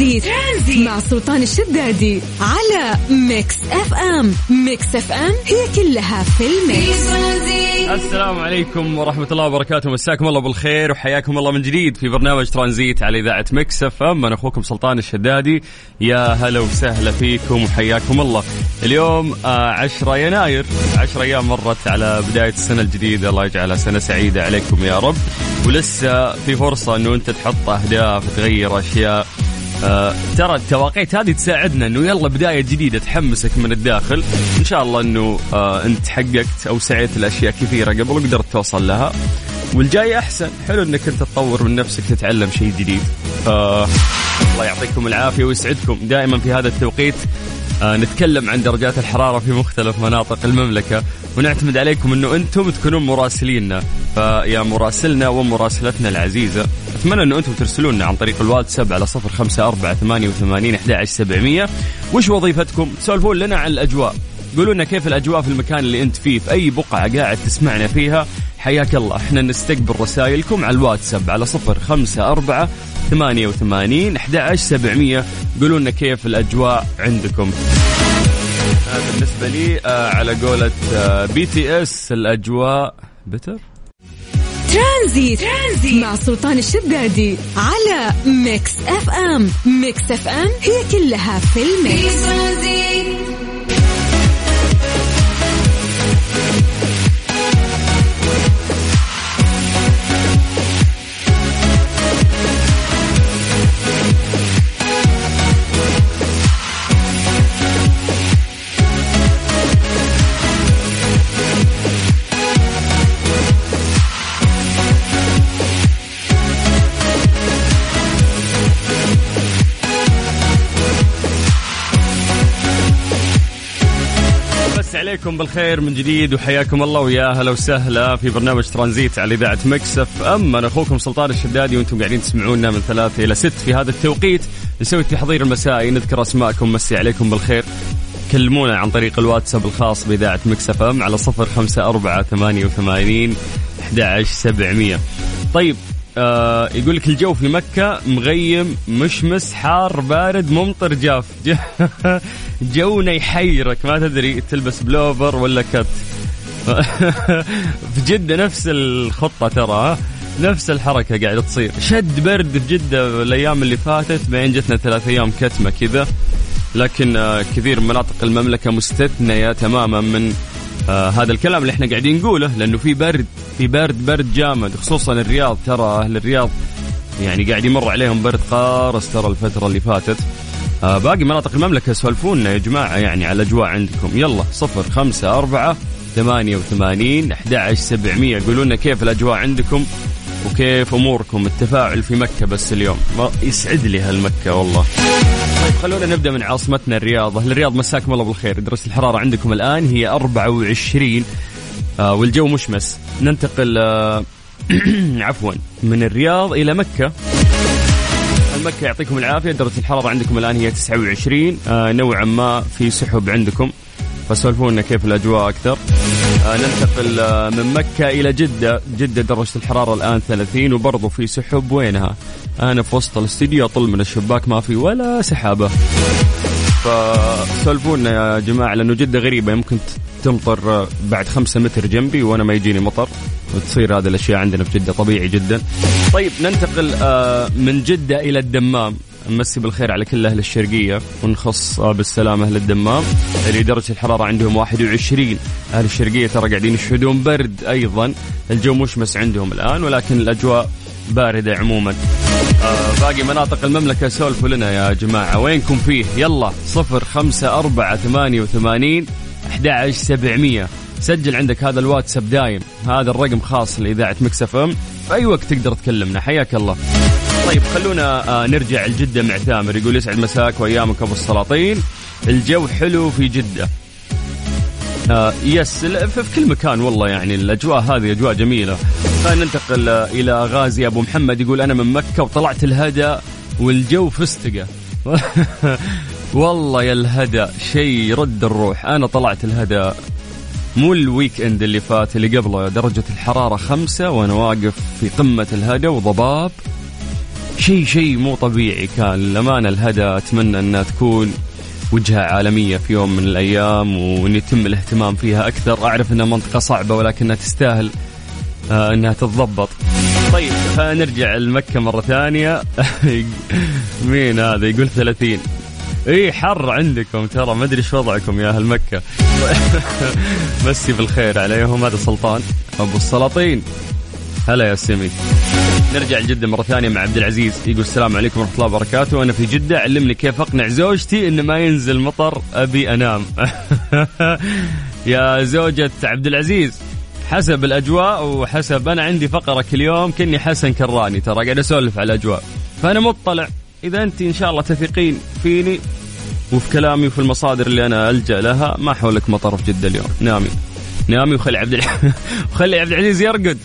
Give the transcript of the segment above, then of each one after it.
ترانزيت, ترانزيت مع سلطان الشدادي على ميكس FM. ميكس FM هي كلها في ال mix. السلام عليكم ورحمة الله وبركاته. مساكم الله بالخير وحياكم الله من جديد في برنامج ترانزيت على إذاعة ميكس اف ام. أنا أخوكم سلطان الشدادي. يا هلا وسهلا فيكم وحياكم الله. اليوم آه 10 يناير. 10 أيام مرت على بداية السنة الجديدة. الله يجعلها سنة سعيدة عليكم يا رب. ولسه في فرصة أنه أنت تحط أهداف تغير أشياء. آه ترى التواقيت هذه تساعدنا إنه يلا بداية جديدة تحمسك من الداخل. إن شاء الله إنه آه أنت حققت أو سعيت الاشياء كثيرة قبل وقدرت توصل لها. والجاي أحسن. حلو إنك أنت تطور من نفسك تتعلم شيء جديد. آه الله يعطيكم العافية ويسعدكم. دائما في هذا التوقيت نتكلم عن درجات الحرارة في مختلف مناطق المملكة ونعتمد عليكم أنه أنتم تكونون مراسليننا. فيا مراسلنا ومراسلتنا العزيزة أتمنى أنه أنتم ترسلونا عن طريق الواتساب على صفر خمسة أربعة ثمانية وثمانين أحد سبعمية. وش وظيفتكم؟ تسولفون لنا عن الأجواء. قولوا لنا كيف الأجواء في المكان اللي أنت فيه في أي بقعة قاعد تسمعنا فيها. حياك الله إحنا نستقبل رسائلكم على الواتساب على صفر خمسة أربعة ثمانية وثمانين أحد سبعمية. قولوا لنا كيف الأجواء عندكم. هذا بالنسبة لي آه على قولة آه BTS الأجواء بتر ترانزيت. ترانزيت. مع سلطان الشدادي على ميكس FM ميكس FM هي كلها في ال mix. عليكم بالخير من جديد وحياكم الله ويا هلا وسهلا في برنامج ترانزيت على إذاعة مكس FM أنا أخوكم سلطان الشدادي وأنتم قاعدين تسمعونا من ثلاثة إلى ست في هذا التوقيت. نسوي التحضير المسائي نذكر أسماءكم. مسي عليكم بالخير. كلمونا عن طريق الواتساب الخاص بإذاعة مكس FM على صفر خمسة أربعة ثمانية وثمانين أحد سبعمية. طيب آه يقول لك الجو في مكة مغيم مشمس حار بارد ممطر جاف. جونا يحيرك ما تدري تلبس بلوفر ولا cut. في جدة نفس الخطة ترى نفس الحركة قاعدة تصير. شد برد في جدة الأيام اللي فاتت بعدين جتنا ثلاث أيام كتمة كذا. لكن آه، كثير من مناطق المملكة مستثنية تماما من آه هذا الكلام اللي إحنا قاعدين نقوله لأنه في برد في برد برد جامد خصوصا الرياض. ترى أهل الرياض يعني قاعد يمر عليهم برد قارس ترى الفترة اللي فاتت. آه باقي مناطق المملكة سولفونا يا جماعة يعني على الأجواء عندكم. يلا صفر خمسة أربعة ثمانية وثمانين أحد سبعمية. قولوا لنا كيف الأجواء عندكم وكيف أموركم التفاعل في مكة بس اليوم. يسعد لي هالمكة والله. خلونا نبدأ من عاصمتنا الرياض، أهل الرياض مساكم الله بالخير، درجة الحرارة عندكم الآن هي 24 آه والجو مشمس، ننتقل آه عفوا من الرياض إلى مكة. مكة يعطيكم العافية، درجة الحرارة عندكم الآن هي 29 آه نوعا ما في سحب عندكم. فسولفونا كيف الأجواء أكثر. آه ننتقل آه من مكة إلى جدة، جدة درجة الحرارة الآن 30 وبرضه في سحب وينها؟ أنا في وسط الاستديو أطل من الشباك ما في ولا سحابة فسولفونا يا جماعة لأنه جدة غريبة يمكن تمطر بعد خمسة متر جنبي وأنا ما يجيني مطر وتصير هذه الأشياء عندنا في جدة طبيعي جدا. طيب ننتقل آه، من جدة إلى الدمام نمسي بالخير على كل أهل الشرقية ونخص بالسلامة أهل الدمام اللي درجة الحرارة عندهم 21 أهل الشرقية ترى قاعدين يشهدون برد أيضا. الجو مشمس عندهم الآن ولكن الأجواء باردة عموما. آه باقي مناطق المملكة سولفوا لنا يا جماعة. وينكم فيه؟ يلا صفر خمسة أربعة ثمانية وثمانين أحد سبعمية. سجل عندك هذا الواتساب دايم. هذا الرقم خاص لإذاعة مكسف أم. في أي وقت تقدر تكلمنا. حياك الله. طيب خلونا آه نرجع لجدة مع ثامر يقول يسعد مساك وأيامك أبو السلاطين. الجو حلو في جدة. آه yes في كل مكان والله يعني الأجواء هذه أجواء جميلة. فننتقل إلى غازي أبو محمد. يقول أنا من مكة وطلعت الهدى والجو فستقة. والله يا الهدى شيء يرد الروح. أنا طلعت الهدى مو ال weekend اللي فات اللي قبله درجة الحرارة خمسة وأنا واقف في قمة الهدى وضباب. شيء شيء مو طبيعي. كان للأمانة الهدى أتمنى أنها تكون وجهة عالمية في يوم من الأيام وأن يتم الاهتمام فيها أكثر. أعرف أنها منطقة صعبة ولكنها تستاهل آه، أنها تتضبط. طيب فنرجع لمكة مرة ثانية. مين هذا؟ يقول ثلاثين. اي حر عندكم ترى. ما أدري إيش وضعكم يا أهل مكة. مسي بالخير عليهم. هذا سلطان أبو السلاطين. هلا يا سمي. نرجع لجدة مرة ثانية مع عبد العزيز يقول السلام عليكم ورحمة الله وبركاته. أنا في جدة علمني كيف أقنع زوجتي إن ما ينزل مطر أبي أنام. يا زوجة عبد العزيز حسب الأجواء وحسب أنا عندي فقرة كل يوم كني حسن كراني ترى قاعد أسولف على الأجواء. فأنا مطلع إذا أنت إن شاء الله تثقين فيني وفي كلامي وفي المصادر اللي أنا ألجأ لها ما حولك مطر في جدة اليوم. نامي. نامي وخلي عبد. وخلي عبد العزيز يرقد.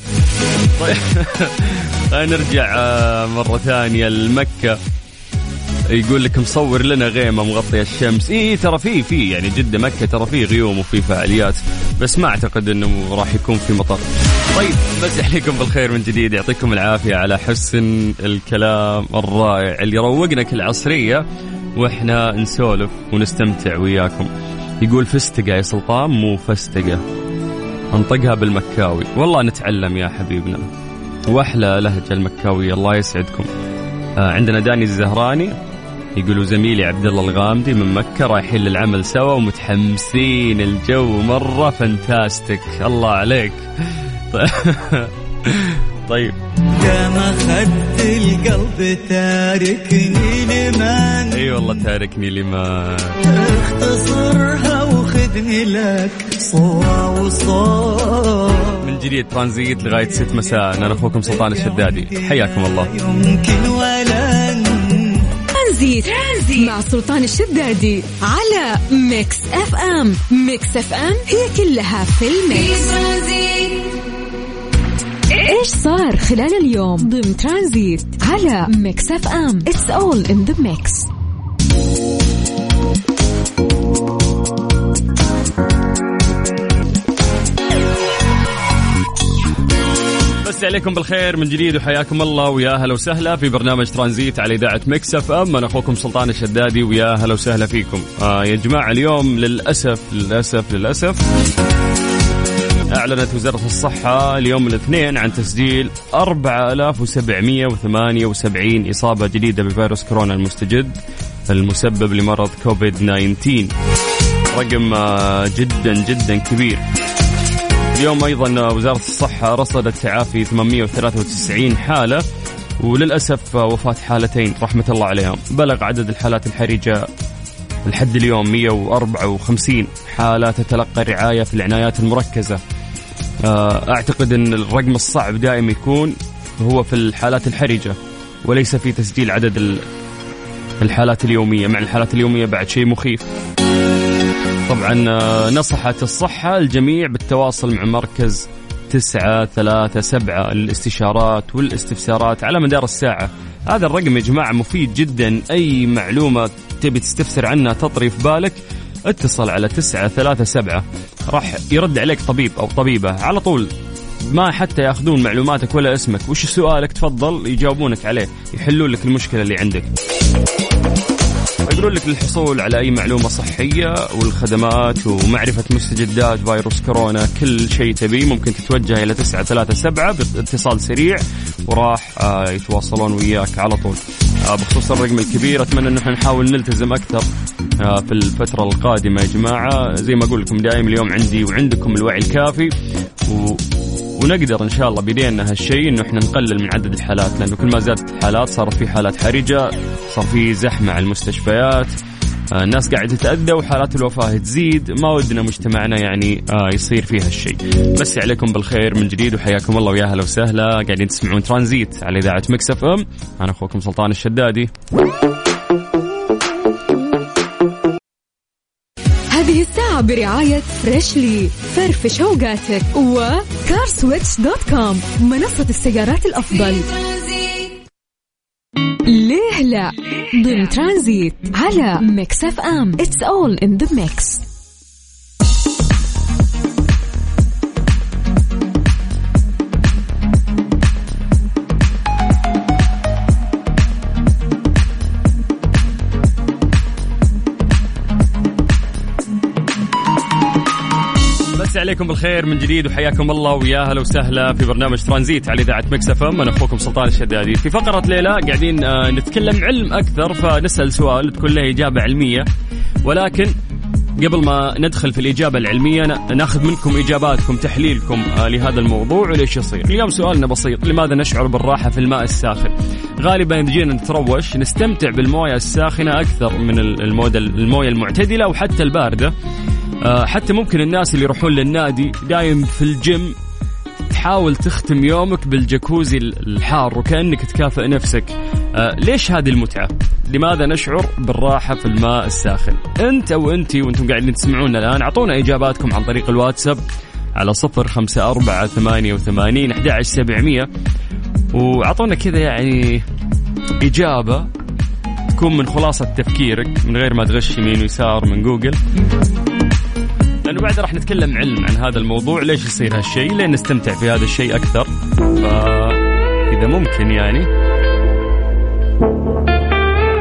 طيب. نرجع آه، مرة ثانية لمكة. يقول لك مصور لنا غيمة مغطيه الشمس. اي ترى في في يعني جده مكة ترى في غيوم وفي فعاليات بس ما أعتقد إنه راح يكون في مطر. طيب بس عليكم بالخير من جديد. يعطيكم العافية على حسن الكلام الرائع اللي روقنا كل عصريه وإحنا نسولف ونستمتع وياكم. يقول فستقة يا سلطان مو فستقة. أنطقها بالمكاوي. والله نتعلم يا حبيبنا. وأحلى لهجة المكاوية. الله يسعدكم. آه عندنا داني الزهراني يقولوا زميلي عبد الله الغامدي من مكة رايحين للعمل سوا ومتحمسين. الجو مرة فانتاستيك. الله عليك. طيب. يا ما خدت القلب تاركني لمن؟ أي والله تاركني لمن؟ اختصرها وخذني لك. صورة وصور من جديد ترانزيت لغاية ست مساء. أنا أخوكم سلطان الشدادي. حياكم الله. ولن ترانزيت مع سلطان الشدادي على ميكس FM. ميكس FM هي كلها في ال mix. إيش صار خلال اليوم ضمن ترانزيت على ميكس FM؟ it's all in the mix مسي عليكم بالخير من جديد وحياكم الله ويا هلا وسهلا في برنامج ترانزيت على إذاعة مكس FM. أنا أخوكم سلطان الشدادي ويا هلا وسهلا فيكم. آه يا جماعة اليوم للأسف للأسف للأسف أعلنت وزارة الصحة اليوم الاثنين عن تسجيل 4778 إصابة جديدة بفيروس كورونا المستجد المسبب لمرض كوفيد 19 رقم آه، جدا جدا كبير. اليوم أيضا وزارة الصحة رصدت تعافي 893 حالة وللأسف وفاة حالتين رحمة الله عليهم. بلغ عدد الحالات الحرجة لحد اليوم 154 حالة تتلقى الرعاية في العنايات المركزة. آه، أعتقد أن الرقم الصعب دائما يكون هو في الحالات الحرجة وليس في تسجيل عدد ال- الحالات اليومية. مع الحالات اليومية بعد شيء مخيف. طبعا آه، نصحت الصحة الجميع بالتواصل مع مركز تسعة ثلاثة سبعة للاستشارات والاستفسارات على مدار الساعة. هذا الرقم يا جماعة مفيد جدا. أي معلومة تبي تستفسر عنها تطري في بالك اتصل على تسعة ثلاثة سبعة. راح يرد عليك طبيب أو طبيبة. على طول ما حتى يأخذون معلوماتك ولا اسمك. وش سؤالك؟ تفضل يجاوبونك عليه يحلون لك المشكلة اللي عندك. يقولون لك للحصول على أي معلومة صحية والخدمات ومعرفة مستجدات فيروس كورونا كل شيء تبيه ممكن تتوجه إلى 937 باتصال سريع وراح آه، يتواصلون وياك على طول آه، بخصوص الرقم الكبير أتمنى أن إحنا نحاول نلتزم أكثر آه، في الفترة القادمة يا جماعة زي ما أقول لكم دائما اليوم عندي وعندكم الوعي الكافي. ونقدر إن شاء الله بدينا هالشيء إنه إحنا نقلل من عدد الحالات لأنه كل ما زادت الحالات صارت في حالات حرجة صار في زحمة على المستشفيات آه، الناس قاعدة تتأذى وحالات الوفاة تزيد ما ودنا مجتمعنا يعني آه، يصير فيه هالشيء. مسي عليكم بالخير من جديد وحياكم الله ويا هلا وسهلا. قاعدين تسمعون ترانزيت على إذاعة مكس FM. أنا أخوكم سلطان الشدادي. برعاية Freshly فرفش اوقاتك و CarSwitch dot com منصة السيارات الأفضل. ليه لا؟ ضمن ترانزيت على ميكس FM. it's all in the mix عليكم بالخير من جديد وحياكم الله ويا هلا وسهلا في برنامج ترانزيت على إذاعة مكس FM. أنا أخوكم سلطان الشدادي. في فقرة ليلة قاعدين آه، نتكلم علم أكثر فنسأل سؤال تكون له إجابة علمية. ولكن قبل ما ندخل في الإجابة العلمية ناخذ منكم إجاباتكم تحليلكم آه، لهذا الموضوع وليش يصير. اليوم سؤالنا بسيط لماذا نشعر بالراحة في الماء الساخن؟ غالبا إذا جينا نتروش نستمتع بالموية الساخنة أكثر من الموية المعتدلة وحتى الباردة. حتى ممكن الناس اللي يروحون للنادي دايم في الجيم تحاول تختم يومك بال jacuzzi الحار وكأنك تكافئ نفسك آه ليش هذه المتعة؟ لماذا نشعر بالراحة في الماء الساخن؟ أنت أو أنتي وأنتم قاعدين تسمعونا الآن أعطونا إجاباتكم عن طريق الواتساب على صفر خمسة أربعة ثمانية وثمانين أحد سبعمية وأعطونا كذا يعني إجابة تكون من خلاصة تفكيرك من غير ما تغش يمين ويسار من جوجل لأنه بعد راح نتكلم علم عن هذا الموضوع ليش يصير هالشيء؟ لين نستمتع في هذا الشيء أكثر. فاذا ممكن يعني.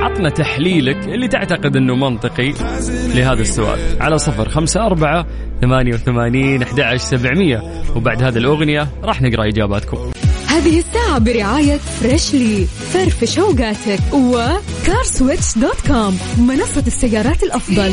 عطنا تحليلك اللي تعتقد إنه منطقي لهذا السؤال. على صفر خمسة أربعة ثمانية وثمانين أحد سبعمية. وبعد هذه الأغنية راح نقرأ إجاباتكم. هذه الساعة برعاية Freshly فرفش اوقاتك و CarSwitch dot com منصة السيارات الأفضل.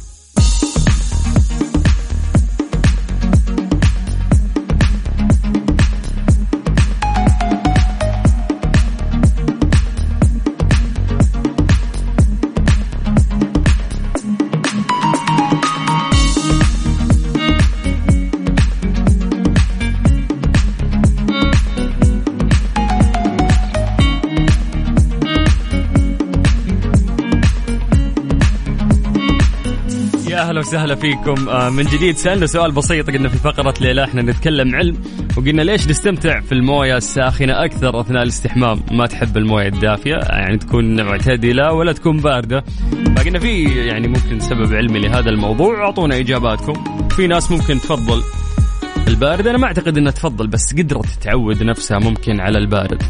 أهلا وسهلا فيكم. آه، من جديد سألنا سؤال بسيط قلنا في فقرة ليلة إحنا نتكلم علم وقلنا ليش نستمتع في الموية الساخنة أكثر أثناء الاستحمام؟ ما تحب الموية الدافية؟ يعني تكون معتدلة ولا تكون باردة؟ فقلنا في يعني ممكن سبب علمي لهذا الموضوع أعطونا إجاباتكم. في ناس ممكن تفضل البارد أنا ما أعتقد إنها تفضل بس قدرت تعود نفسها ممكن على البارد.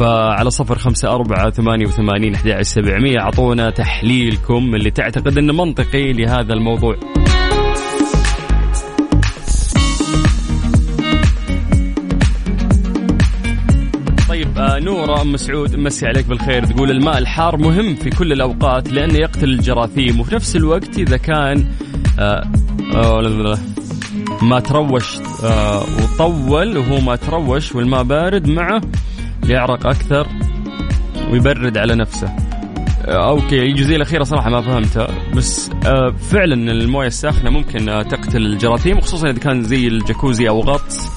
فعلى صفر خمسة أربعة ثمانية وثمانين أحد سبعمية. أعطونا تحليلكم اللي تعتقد أنه منطقي لهذا الموضوع. طيب آه نورة أم سعود مسي عليك بالخير. تقول الماء الحار مهم في كل الأوقات لأنه يقتل الجراثيم وفي نفس الوقت إذا كان آه آه ما تروش آه وطول وهو ما تروش والماء بارد معه يعرق أكثر ويبرد على نفسه. آه، أوكي الجزئية الأخيرة صراحة ما فهمتها بس آه فعلا الموية الساخنة ممكن آه تقتل الجراثيم وخصوصا إذا كان زي الجاكوزي أو غطس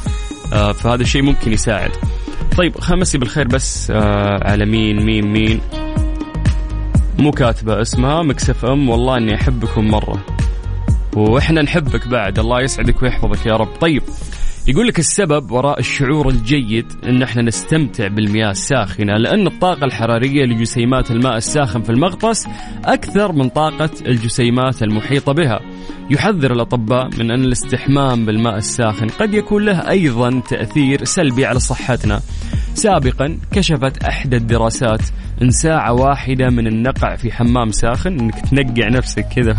فهذا الشيء ممكن يساعد. طيب خ مسي بالخير بس على مين مين مين. مو كاتبة اسمها مكس إف إم والله إني أحبكم مرة. وإحنا نحبك بعد الله يسعدك ويحفظك يا رب. طيب يقول لك السبب وراء الشعور الجيد إن إحنا نستمتع بالمياه الساخنة لأن الطاقة الحرارية لجسيمات الماء الساخن في المغطس أكثر من طاقة الجسيمات المحيطة بها. يحذر الأطباء من أن الاستحمام بالماء الساخن قد يكون له أيضا تأثير سلبي على صحتنا. سابقا كشفت احدى الدراسات إن ساعة واحدة من النقع في حمام ساخن إنك تنقع نفسك كذا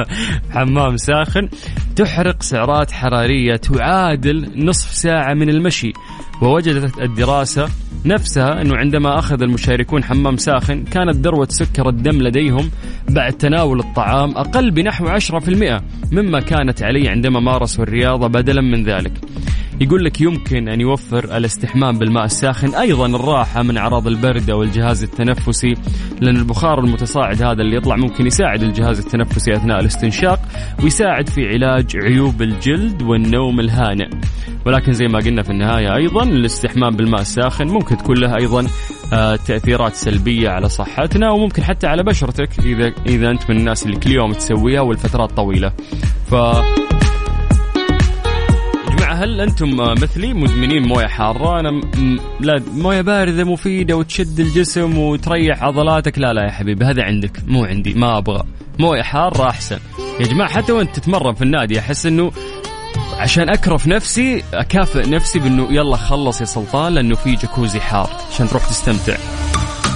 حمام ساخن تحرق سعرات حرارية تعادل نصف ساعة من المشي ووجدت الدراسة نفسها إنه عندما أخذ المشاركون حمام ساخن كانت ذروة سكر الدم لديهم بعد تناول الطعام أقل بنحو 10% مما كانت عليه عندما مارسوا الرياضة بدلا من ذلك. يقول لك يمكن أن يوفر الاستحمام بالماء الساخن أيضا الراحة من أعراض البرد أو الجهاز التنفسي لأن البخار المتصاعد هذا اللي يطلع ممكن يساعد الجهاز التنفسي أثناء الاستنشاق ويساعد في علاج عيوب الجلد والنوم الهانئ. ولكن زي ما قلنا في النهاية أيضا الاستحمام بالماء الساخن ممكن تكون له أيضا آه، تأثيرات سلبية على صحتنا وممكن حتى على بشرتك إذا إذا أنت من الناس اللي كل يوم تسويها والفترات طويلة. ف هل أنتم مثلي مدمنين موية حارة؟ أنا م... لا موية باردة مفيدة وتشد الجسم وتريح عضلاتك، لا لا يا حبيبي هذا عندك مو عندي ما أبغى. موية حارة أحسن. يا جماعة حتى وأنت تتمرن في النادي أحس إنه عشان أكرف نفسي أكافئ نفسي بإنه يلا خلص يا سلطان لأنه في جاكوزي حار عشان تروح تستمتع.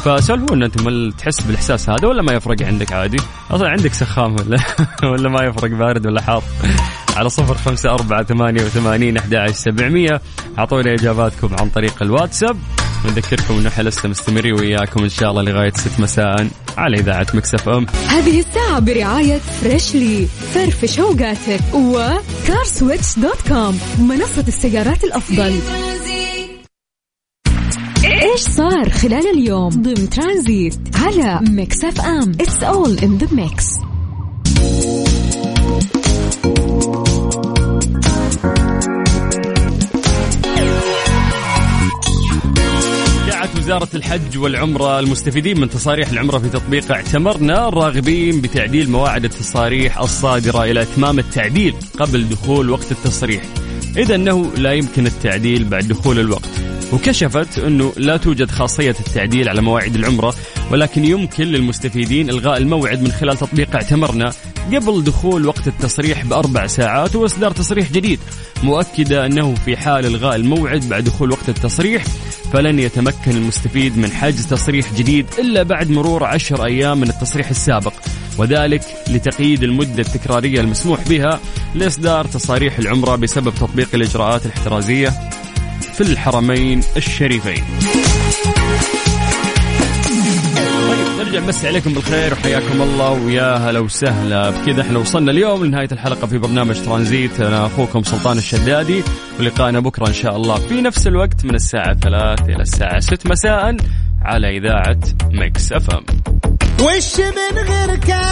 فسولفوا لنا أنتم هل تحس بالإحساس هذا ولا ما يفرق عندك عادي؟ أصلا عندك سخام ولا ولا ما يفرق بارد ولا حار؟ على صفر خمسة أربعة ثمانية وثمانين أحد سبعمية. أعطونا إجاباتكم عن طريق الواتساب. ونذكركم أنه إحنا لسه مستمرين وياكم إن شاء الله لغاية ست مساء على إذاعة مكس إف إم. هذه الساعة برعاية فريشلي. فرفش اوقاتك وكارسويتش dot com منصة السيارات الأفضل. إيش صار خلال اليوم؟ ضمن ترانزيت على ميكس إف إم. it's all in the mix وزارة الحج والعمرة المستفيدين من تصاريح العمرة في تطبيق اعتمرنا الراغبين بتعديل مواعيد التصاريح الصادرة إلى إتمام التعديل قبل دخول وقت التصريح. إذا أنه لا يمكن التعديل بعد دخول الوقت. وكشفت أنه لا توجد خاصية التعديل على مواعيد العمرة ولكن يمكن للمستفيدين إلغاء الموعد من خلال تطبيق اعتمرنا قبل دخول وقت التصريح بأربع ساعات وإصدار تصريح جديد. مؤكدة أنه في حال إلغاء الموعد بعد دخول وقت التصريح فلن يتمكن المستفيد من حجز تصريح جديد إلا بعد مرور عشر أيام من التصريح السابق وذلك لتقييد المدة التكرارية المسموح بها لإصدار تصاريح العمرة بسبب تطبيق الإجراءات الاحترازية في الحرمين الشريفين. بس عليكم بالخير وحياكم الله ويا هلا وسهلا. بكذا إحنا وصلنا اليوم لنهاية الحلقة في برنامج ترانزيت. أنا أخوكم سلطان الشدادي ولقائنا بكرة إن شاء الله في نفس الوقت من الساعة 3 إلى الساعة 6 مساء على إذاعة مكس أف أم. وش من غير